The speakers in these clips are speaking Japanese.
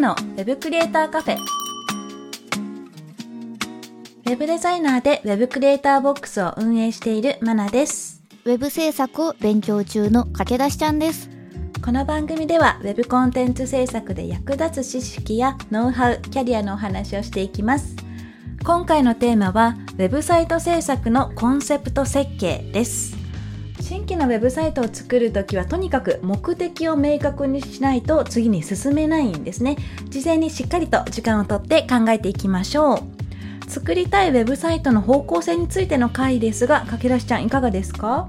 のウェブクリエイターカフェ。ウェブデザイナーでウェブクリエイターボックスを運営しているマナです。ウェブ制作を勉強中の駆け出しちゃんです。この番組ではウェブコンテンツ制作で役立つ知識やノウハウ、キャリアのお話をしていきます。今回のテーマはウェブサイト制作のコンセプト設計です。新規のウェブサイトを作るときはとにかく目的を明確にしないと次に進めないんですね。事前にしっかりと時間をとって考えていきましょう。作りたいウェブサイトの方向性についての回ですが、かけらしちゃんいかがですか？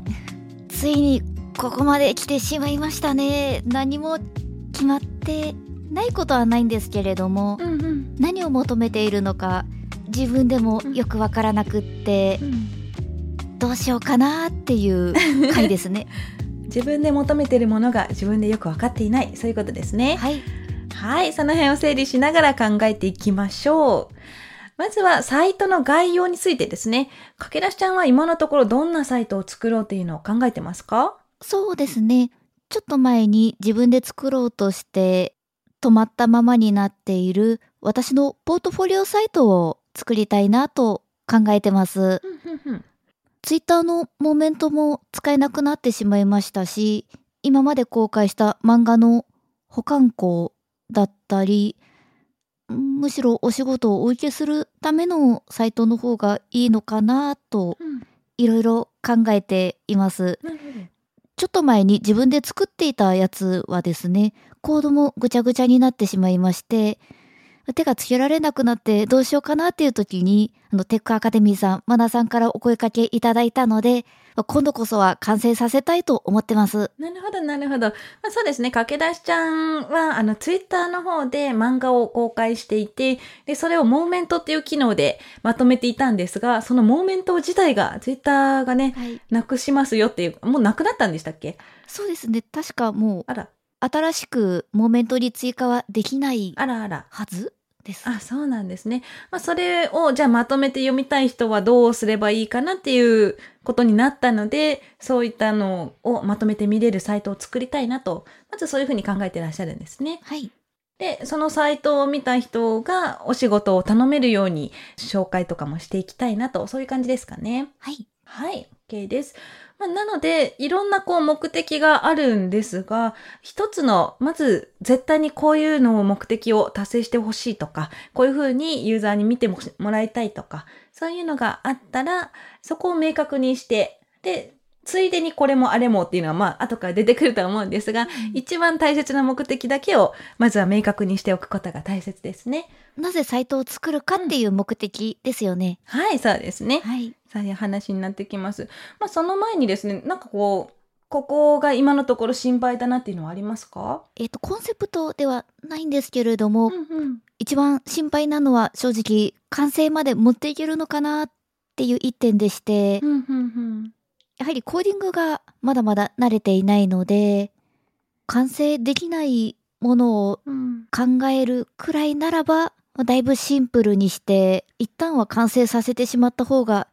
ついにここまで来てしまいましたね。何も決まってないことはないんですけれども、うんうん。何を求めているのか自分でもよくわからなくって、どうしようかなっていう回ですね。自分で求めているものが自分でよく分かっていないそういうことですねはい。はいその辺を整理しながら考えていきましょうまずはサイトの概要についてですねかけらしちゃんは今のところどんなサイトを作ろうというのを考えてますか？そうですね。ちょっと前に自分で作ろうとして止まったままになっている私のポートフォリオサイトを作りたいなと考えてます。ツイッターのモーメントも使えなくなってしまいましたし、今まで公開した漫画の保管庫だったり、むしろお仕事をお受けするためのサイトの方がいいのかなといろいろ考えています。ちょっと前に自分で作っていたやつはですね、コードもぐちゃぐちゃになってしまいまして、手がつけられなくなってどうしようかなっていう時に、あの、テックアカデミーさん、マナさんからお声かけいただいたので、今度こそは完成させたいと思ってます。なるほど、なるほど。まあ、そうですね。駆け出しちゃんは、あの、ツイッターの方で漫画を公開していて、で、それをモーメントっていう機能でまとめていたんですが、そのモーメント自体が、ツイッターがね、はい。なくしますよっていう、もうなくなったんでしたっけ？そうですね。確かもう、あら、新しくモーメントに追加はできないあらあら。はずです。あ、そうなんですね。まあ、それを、じゃあまとめて読みたい人はどうすればいいかなっていうことになったので、そういったのをまとめて見れるサイトを作りたいなと、まずそういうふうに考えてらっしゃるんですね。はい。で、そのサイトを見た人がお仕事を頼めるように紹介とかもしていきたいなと、そういう感じですかね。はい。はい、OK です。まあ、なので、いろんなこう目的があるんですが、一つの、まず絶対にこういうのを目的を達成してほしいとか、こういうふうにユーザーに見てももらいたいとか、そういうのがあったら、そこを明確にして、で、ついでにこれもあれもっていうのは、まあ、後から出てくるとは思うんですが、一番大切な目的だけを、まずは明確にしておくことが大切ですね。なぜサイトを作るかっていう目的ですよね。はい、そうですね。はい。そういう話になってきます。まあ、その前にですね、なんかこう、ここが今のところ心配だなっていうのはありますか？えっ、と、コンセプトではないんですけれども、んうん。一番心配なのは正直完成まで持っていけるのかなっていう一点でして、うんうんやはりコーディングがまだまだ慣れていないので完成できないものを。考えるくらいならばだいぶシンプルにして一旦は完成させてしまった方が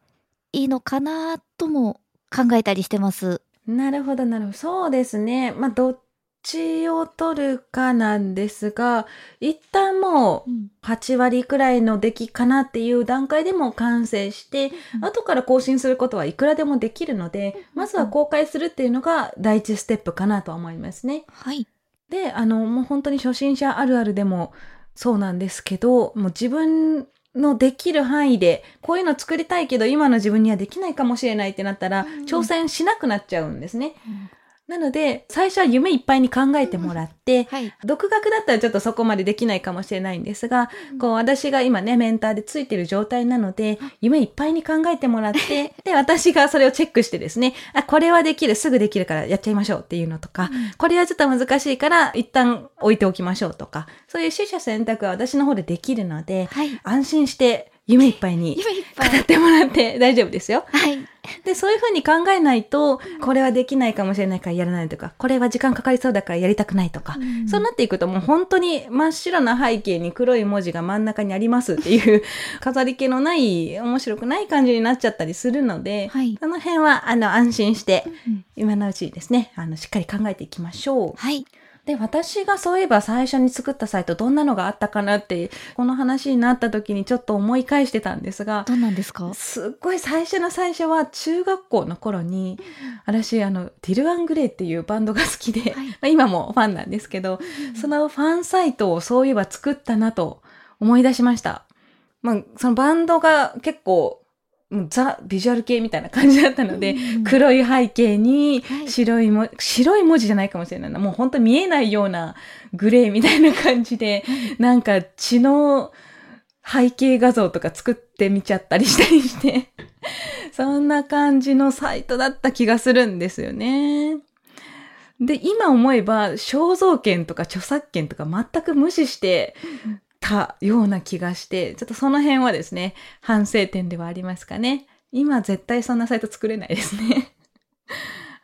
いいのかなとも考えたりしてます。なるほど、なるほど。そうですね。まあ、どっちを取るかなんですが、一旦もう8割くらいの出来かなっていう段階でも完成して、後から更新することはいくらでもできるので、まずは公開するっていうのが第一ステップかなとは思いますね。はい。で、あの、もう本当に初心者あるあるでもそうなんですけど、もう自分のできる範囲で、こういうの作りたいけど、今の自分にはできないかもしれないってなったら、うん挑戦しなくなっちゃうんですね。なので、最初は夢いっぱいに考えてもらって、はい。独学だったらちょっとそこまでできないかもしれないんですが、こう私が今ね、メンターでついてる状態なので、夢いっぱいに考えてもらって、で、私がそれをチェックしてですね、あ、これはできる、すぐできるからやっちゃいましょうっていうのとか、これはちょっと難しいから一旦置いておきましょうとか、そういう取捨選択は私の方でできるので、はい。安心して夢いっぱいに。語ってもらって大丈夫ですよ。はい。で、そういうふうに考えないと、これはできないかもしれないからやらないとか、これは時間かかりそうだからやりたくないとか、うんそうなっていくともう本当に真っ白な背景に黒い文字が真ん中にありますっていう 飾り気のない面白くない感じになっちゃったりするので、はいその辺はあの安心してうん今のうちにですね、あのしっかり考えていきましょう。はい。で、私がそういえば最初に作ったサイトどんなのがあったかなって、この話になった時にちょっと思い返してたんですが、どんなんですか？すっごい最初の最初は中学校の頃に、私あの、ディル・アン・グレイっていうバンドが好きで、はい。まあ今もファンなんですけど、そのファンサイトをそういえば作ったなと思い出しました。まあ、そのバンドが結構、もうザ・ビジュアル系みたいな感じだったので、うん黒い背景にはい白いも、白い文字じゃないかもしれないな。もう本当見えないようなグレーみたいな感じで、なんか血の背景画像とか作ってみちゃったりしたりして、そんな感じのサイトだった気がするんですよね。で、今思えば肖像権とか著作権とか全く無視してたような気がして、ちょっとその辺はですね、反省点ではありますかね。今絶対そんなサイト作れないですね。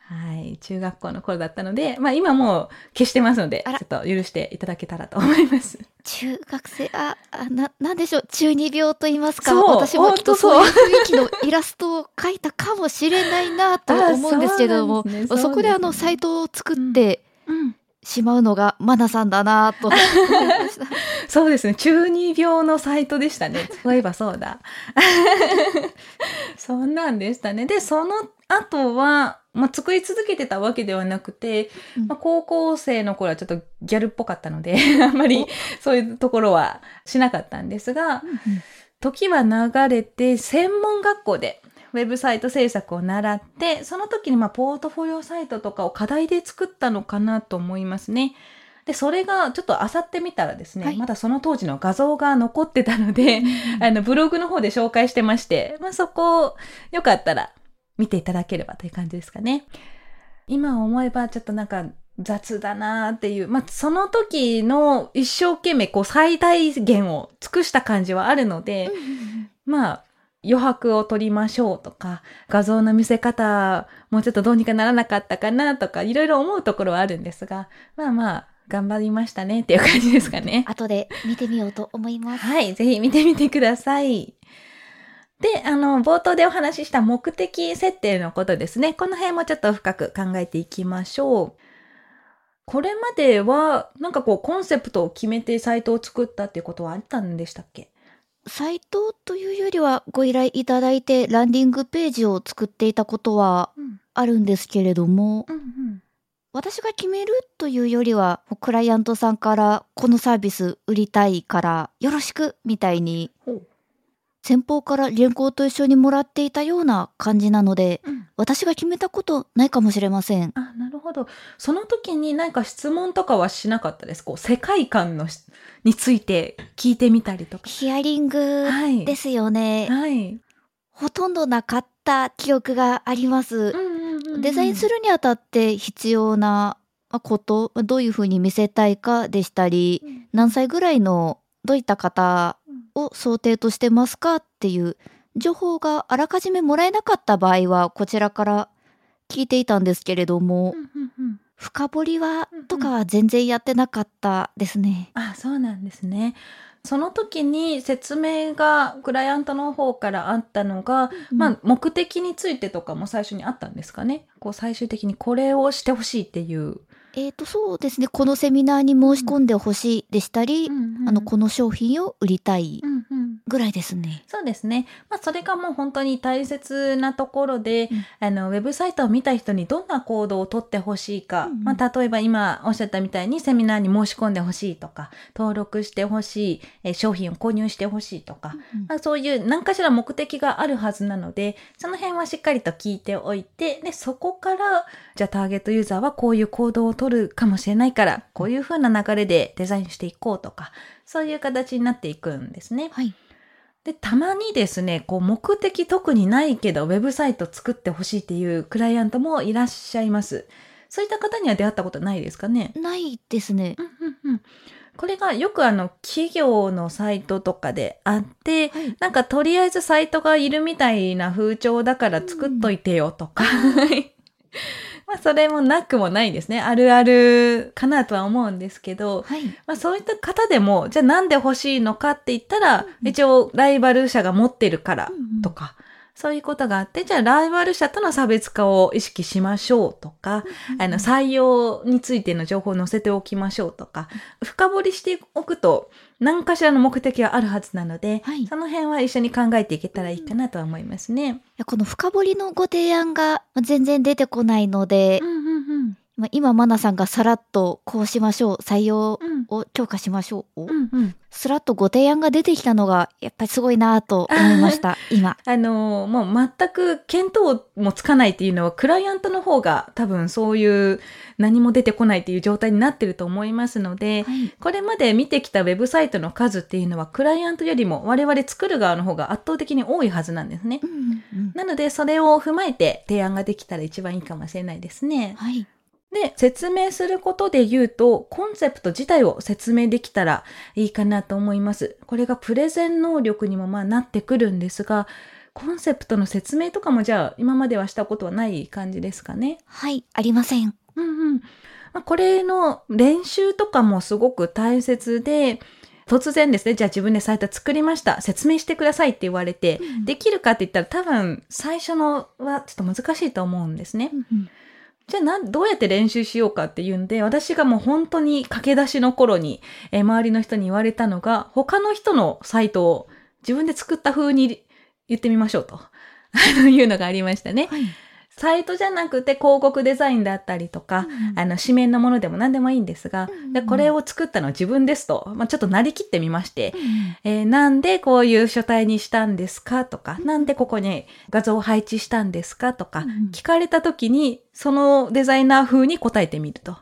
はい。中学校の頃だったので、まあ今もう消してますので、ちょっと許していただけたらと思います。中学生、あ、あな、なんでしょう、中二病と言いますか、そう私もきっとそうそういう雰囲気のイラストを描いたかもしれないなとあ思うんですけれども、そうなんですねそこであの、サイトを作ってうん。しまうのがマナさんだなと。そうですね。中二病のサイトでしたね。そういえばそうだ。そんなんでしたね。で、その後は、まあ、作り続けてたわけではなくて、うんまあ、高校生の頃はちょっとギャルっぽかったので、あんまりそういうところはしなかったんですが、時は流れて専門学校でウェブサイト制作を習って、その時にまあポートフォリオサイトとかを課題で作ったのかなと思いますね。で、それがちょっと漁ってみたらですね、はいまだその当時の画像が残ってたので、あの、ブログの方で紹介してまして、まあそこをよかったら見ていただければという感じですかね。今思えばちょっとなんか雑だなーっていう、まあその時の一生懸命こう最大限を尽くした感じはあるので、まあ、余白を取りましょうとか、画像の見せ方、もうちょっとどうにかならなかったかなとか、いろいろ思うところはあるんですが、まあまあ、頑張りましたねっていう感じですかね。後で見てみようと思います。はい、ぜひ見てみてください。で、あの、冒頭でお話しした目的設定のことですね。この辺もちょっと深く考えていきましょう。これまでは、なんかこう、コンセプトを決めてサイトを作ったっていうことはあったんでしたっけ？サイトというよりはご依頼いただいてランディングページを作っていたことはうん。あるんですけれども、うんうん。私が決めるというよりは、クライアントさんからこのサービス売りたいからよろしくみたいに。先方から原稿と一緒にもらっていたような感じなので、うん。私が決めたことないかもしれません。あ、なるほど。その時に何か質問とかはしなかったです？こう、世界観のしについて聞いてみたりとか。ヒアリングはい。ですよね。はい。ほとんどなかった記憶があります。デザインするるにあたって必要なこと、どういうふうに見せたいかでしたり、何歳ぐらいのどういった方を想定としてますかっていう情報があらかじめもらえなかった場合はこちらから聞いていたんですけれども、深掘りはうんうんとかは全然やってなかったですね。あ、そうなんですね。その時に説明がクライアントの方からあったのが、まあ目的についてとかも最初にあったんですかね。こう最終的にこれをしてほしいっていう。えっ、とそうですね。このセミナーに申し込んでほしいでしたり、あのこの商品を売りたいうんうん。ぐらいですね。そうですね。まあ、それがもう本当に大切なところで、うん。あの、ウェブサイトを見た人にどんな行動をとってほしいか、うんうん。まあ、例えば今おっしゃったみたいにセミナーに申し込んでほしいとか、登録してほしい、えー商品を購入してほしいとか、まあ、そういう何かしら目的があるはずなので、その辺はしっかりと聞いておいて、で、そこから、じゃあターゲットユーザーはこういう行動を取るかもしれないから、こういう風な流れでデザインしていこうとか、そういう形になっていくんですね。はい。で、たまにですね、こう目的特にないけど、ウェブサイト作ってほしいっていうクライアントもいらっしゃいます。そういった方には出会ったことないですかね？ないですねう。んうんうん。これがよくあの、企業のサイトとかであって、はい。なんかとりあえずサイトがいるみたいな風潮だから作っといてよとか。まあそれもなくもないですね。あるあるかなとは思うんですけど、はい。まあそういった方でも、じゃあなんで欲しいのかって言ったら、うん一応ライバル社が持ってるからとか、そういうことがあって、じゃあライバル社との差別化を意識しましょうとか、あの採用についての情報を載せておきましょうとか、深掘りしておくと何かしらの目的があるはずなので、はいその辺は一緒に考えていけたらいいかなとは思いますね。いやこの深掘りのご提案がまあ全然出てこないので、うんうんうん。まあ今マナさんがさらっとこうしましょう。採用うん。を強化しましょう。を、うんうん。すらっとご提案が出てきたのがやっぱりすごいなと思いました。今。あのもう全く見当もつかないっていうのは、クライアントの方が多分そういう何も出てこないっていう状態になってると思いますので、はい。これまで見てきたウェブサイトの数っていうのは、クライアントよりも我々作る側の方が圧倒的に多いはずなんですね。う。んうん。なので、それを踏まえて提案ができたら一番いいかもしれないですね。はいで、説明することで言うと、コンセプト自体を説明できたらいいかなと思います。これがプレゼン能力にもまあなってくるんですが、コンセプトの説明とかもじゃあ今まではしたことはない感じですかね？はいありませんうんうん。まあ、これの練習とかもすごく大切で、突然ですね、じゃあ自分でサイト作りました。説明してくださいって言われて、うんできるかって言ったら多分最初のはちょっと難しいと思うんですね。うんうんじゃあな、どうやって練習しようかっていうんで、私がもう本当に駆け出しの頃に、えー周りの人に言われたのが、他の人のサイトを自分で作った風に言ってみましょうと。いうのがありましたね。はいサイトじゃなくて広告デザインだったりとか、うんあの、紙面のものでも何でもいいんですが、うんでこれを作ったのは自分ですと、まあ、ちょっとなりきってみまして、うんえーなんでこういう書体にしたんですかとか、なんでここに画像を配置したんですかとか、うん。聞かれた時に、そのデザイナー風に答えてみると。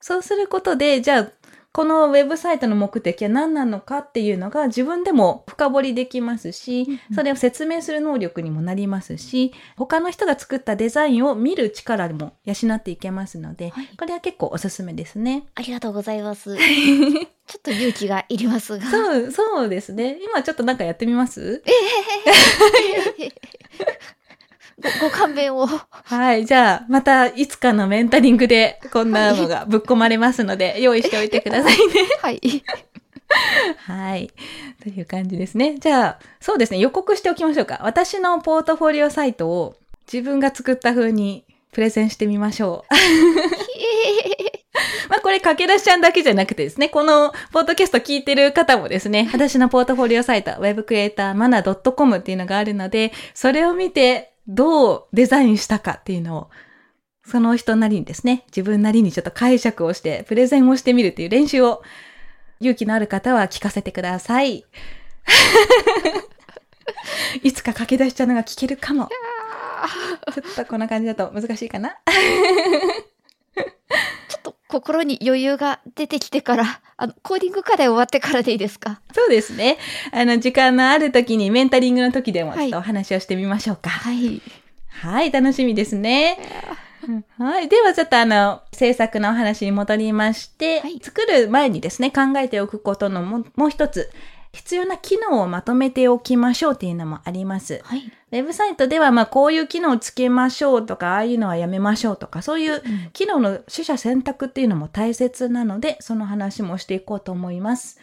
そうすることで、じゃあ、このウェブサイトの目的は何なのかっていうのが自分でも深掘りできますしそれを説明する能力にもなりますし、他の人が作ったデザインを見る力も養っていけますのではい、これは結構おすすめですね。ありがとうございます。ちょっと勇気がいりますが。そう、そうですね。今ちょっとなんかやってみます？ごご勘弁をはい。じゃあ、またいつかのメンタリングでこんなのがぶっ込まれますので、用意しておいてくださいね。はいはい。という感じですね。じゃあ、そうですね。予告しておきましょうか。私のポートフォリオサイトを自分が作った風にプレゼンしてみましょう。まあこれ駆け出しちゃんだけじゃなくてですね、このポッドキャスト聞いてる方もですね、私のポートフォリオサイト、webcreatormana.com っていうのがあるので、それを見てどうデザインしたかっていうのを、その人なりにですね、自分なりにちょっと解釈をして、プレゼンをしてみるっていう練習を、勇気のある方は聞かせてください。いつか駆け出しちゃうのが聞けるかも。ちょっとこんな感じだと難しいかな。心に余裕が出てきてから、あの、コーディング課題終わってからでいいですか？そうですね。あの、時間のある時に、メンタリングの時でも、はいちょっとお話をしてみましょうか。はい。はい、楽しみですね。はい。では、ちょっとあの、制作のお話に戻りまして、はい作る前にですね、考えておくことのももう一つ、必要な機能をまとめておきましょうっていうのもあります。はい。ウェブサイトでは、まあ、こういう機能をつけましょうとか、ああいうのはやめましょうとか、そういう機能の取捨選択っていうのも大切なので、その話もしていこうと思います。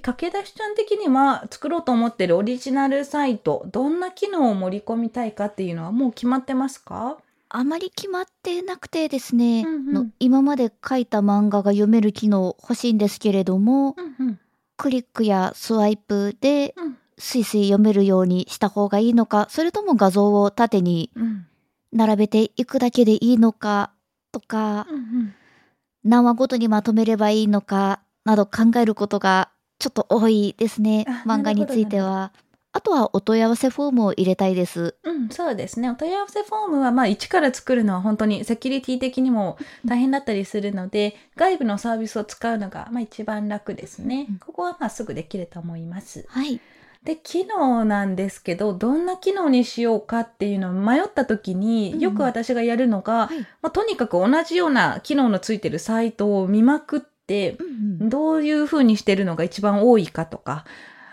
駆け出しちゃん的には作ろうと思ってるオリジナルサイト、どんな機能を盛り込みたいかっていうのはもう決まってますか？あまり決まってなくてですね、うんうんの今まで書いた漫画が読める機能欲しいんですけれども、うんうん。クリックやスワイプでうんスイスイ読めるようにした方がいいのか、それとも画像を縦にうん並べていくだけでいいのかとか、うん何話ごとにまとめればいいのかなど考えることがちょっと多いですねあ。漫画については。あとはお問い合わせフォームを入れたいです。うん、そうですね。お問い合わせフォームは、まあ、一から作るのは本当にセキュリティ的にも大変だったりするので、外部のサービスを使うのが、まあ、一番楽ですねうん。ここは、まあ、すぐできると思います。はい。で、機能なんですけど、どんな機能にしようかっていうのを迷った時うんに、よく私がやるのが、はい。まあ、とにかく同じような機能のついてるサイトを見まくって、うんうんどういう風にしてるのが一番多いかとか、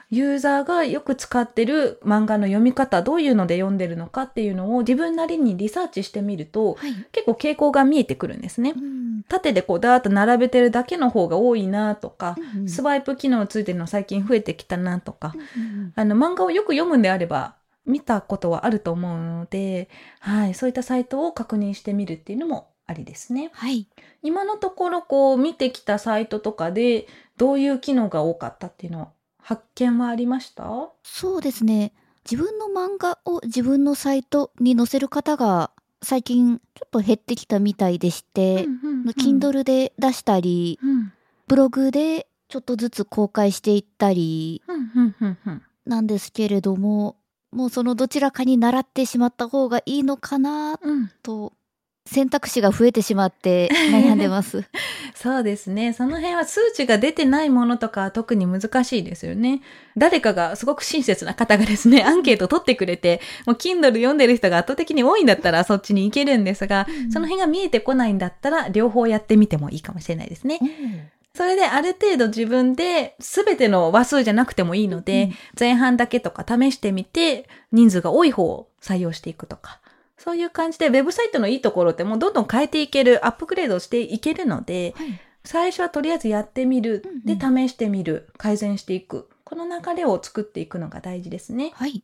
ユーザーがよく使ってる漫画の読み方、どういうので読んでるのかっていうのを自分なりにリサーチしてみると、はい。結構傾向が見えてくるんですねう。ん縦でこうダーッと並べてるだけの方が多いなとか、うんうんスワイプ機能ついてるの最近増えてきたなとか、うんあの漫画をよく読むんであれば、見たことはあると思うので、はい、そういったサイトを確認してみるっていうのもありですね。はい。今のところこう見てきたサイトとかでどういう機能が多かったっていうのは発見はありました？そうですね。自分の漫画を自分のサイトに載せる方が最近ちょっと減ってきたみたいでして、Kindle で出したり、うん。ブログでちょっとずつ公開していったりうんうんうんうん。なんですけれども、もうそのどちらかに習ってしまった方がいいのかなうん。と、選択肢が増えてしまって 悩んでます。そうですね。その辺は数値が出てないものとかは特に難しいですよね。誰かがすごく親切な方がですね、アンケート取ってくれて、もう Kindle 読んでる人が圧倒的に多いんだったらそっちに行けるんですが、その辺が見えてこないんだったら両方やってみてもいいかもしれないですね。それである程度自分で全ての話数じゃなくてもいいので、うん前半だけとか試してみて人数が多い方を採用していくとか。そういう感じでウェブサイトのいいところってもうどんどん変えていける、アップグレードしていけるので、はい。最初はとりあえずやってみる。うんで、うん試してみる。改善していく。この流れを作っていくのが大事ですね。はい。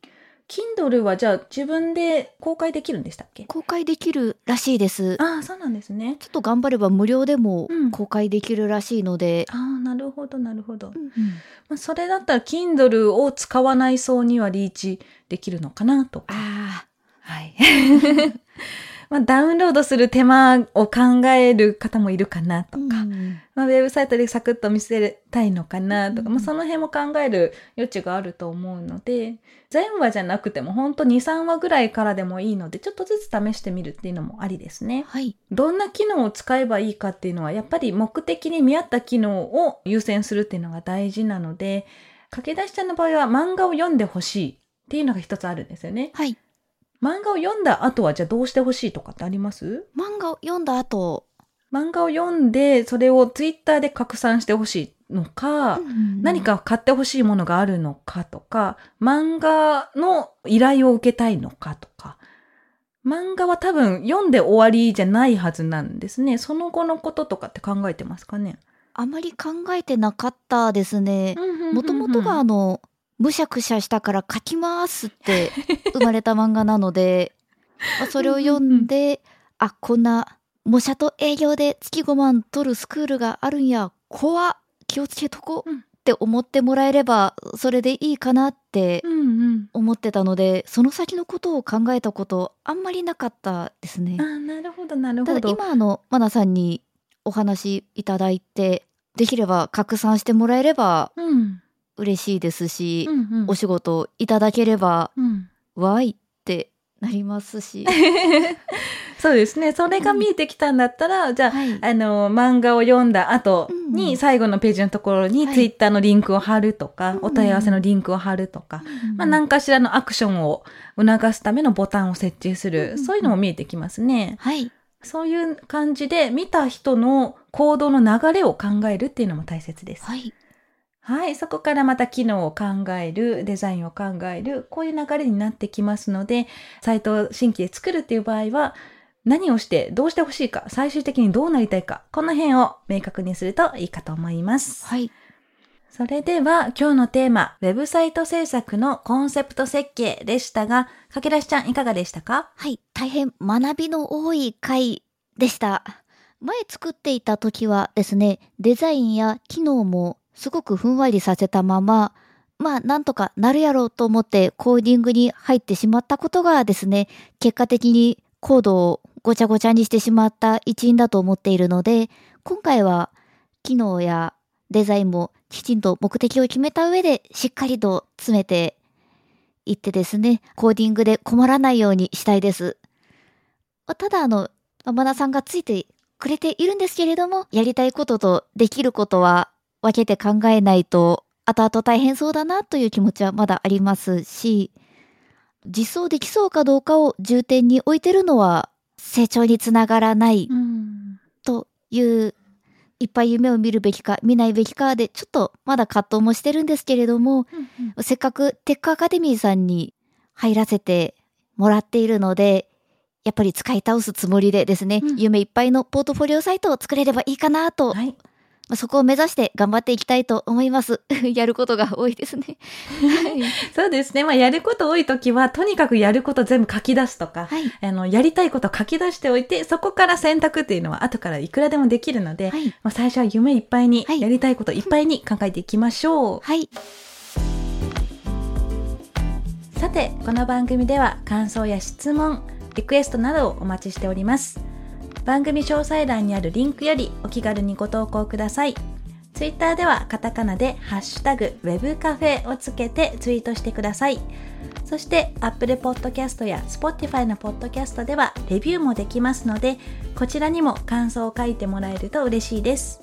Kindle はじゃあ自分で公開できるんでしたっけ？公開できるらしいです。ああ、そうなんですね。ちょっと頑張れば無料でもうん公開できるらしいので、ああ、なるほど、なるほど。うんうんまあ、それだったら Kindle を使わない層にはリーチできるのかなとか。あはい。まあ、ダウンロードする手間を考える方もいるかなとあ、か、うんまあ、ウェブサイトでサクッと見せたいのかなとか、うんまあ、その辺も考える余地があると思うので、全話じゃなくても本当2、3話ぐらいからでもいいので、ちょっとずつ試してみるっていうのもありですね。はい。どんな機能を使えばいいかっていうのは、やっぱり目的に見合った機能を優先するっていうのが大事なので、駆け出しちゃんの場合は漫画を読んでほしいっていうのが一つあるんですよね。はい。漫画を読んだ後はじゃあどうしてほしいとかってあります？漫画を読んだ後、漫画を読んで、それをツイッターで拡散してほしいのか、何か買ってほしいものがあるのかとか、漫画の依頼を受けたいのかとか、漫画は多分読んで終わりじゃないはずなんですね。その後のこととかって考えてますかね？あまり考えてなかったですね。もともとがあの、むしゃくしゃしたから書きますって生まれた漫画なので、まあそれを読んで、あ、こんな模写と営業で月5万取るスクールがあるんや、怖っ気をつけとこううんって思ってもらえれば、それでいいかなってうんうん。思ってたので、その先のことを考えたことあんまりなかったですねなるほど、なるたほど。だ今あの、マナさんにお話いただいて、できれば拡散してもらえればうん。嬉しいですし、うんうんお仕事いただければ、うんわいってなりますし。そうですね。それが見えてきたんだったら、じゃあ、はい。あの、漫画を読んだ後うんに最後のページのところにはいツイッターのリンクを貼るとか、うんお問い合わせのリンクを貼るとか、まあ、何かしらのアクションを促すためのボタンを設置する、うんそういうのも見えてきますね。はい。そういう感じで見た人の行動の流れを考えるっていうのも大切です。はい。はい、そこからまた機能を考える、デザインを考える、こういう流れになってきますので、サイトを新規で作るっていう場合は、何をして、どうしてほしいか、最終的にどうなりたいか、この辺を明確にするといいかと思います。はい。それでは今日のテーマ、ウェブサイト制作のコンセプト設計でしたが、かけらしちゃんいかがでしたか？はい。大変学びの多い回でした。前作っていた時はですね、デザインや機能もすごくふんわりさせたまま、まあなんとかなるやろうと思ってコーディングに入ってしまったことがですね、結果的にコードをごちゃごちゃにしてしまった一因だと思っているので、今回は機能やデザインもきちんと目的を決めた上でしっかりと詰めていってですね、コーディングで困らないようにしたいです。ただあの、マナさんがついてくれているんですけれども、やりたいこととできることは分けて考えないと、後々大変そうだなという気持ちはまだありますし、実装できそうかどうかを重点に置いてるのは成長につながらないといういっぱい夢を見るべきか見ないべきかでちょっとまだ葛藤もしてるんですけれども、うんうん、せっかくテックアカデミーさんに入らせてもらっているのでやっぱり使い倒すつもりでですね、うん、夢いっぱいのポートフォリオサイトを作れればいいかなとまあ、そこを目指して頑張っていきたいと思います。やることが多いですね。そうですね。まあ、やること多い時は、とにかくやること全部書き出すとか、はい、あの、やりたいこと書き出しておいて、そこから選択っていうのは後からいくらでもできるので、はい、まあ、最初は夢いっぱいに、はい、やりたいこといっぱいに考えていきましょう。はい。さて、この番組では感想や質問、リクエストなどをお待ちしております。番組詳細欄にあるリンクよりお気軽にご投稿ください。ツイッターではカタカナでハッシュタグ web カフェをつけてツイートしてください。そして Apple Podcast や Spotify の Podcast ではレビューもできますので、こちらにも感想を書いてもらえると嬉しいです。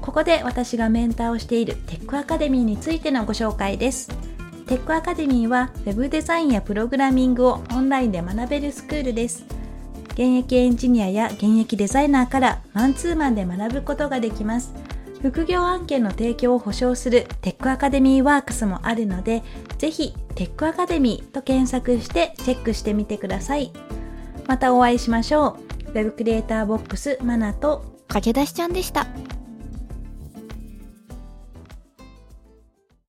ここで私がメンターをしているテックアカデミーについてのご紹介です。テックアカデミーは Web デザインやプログラミングをオンラインで学べるスクールです。現役エンジニアや現役デザイナーからマンツーマンで学ぶことができます。副業案件の提供を保証するテックアカデミーワークスもあるので、ぜひテックアカデミーと検索してチェックしてみてください。またお会いしましょう。Web クリエイターボックスマナと駆け出しちゃんでした。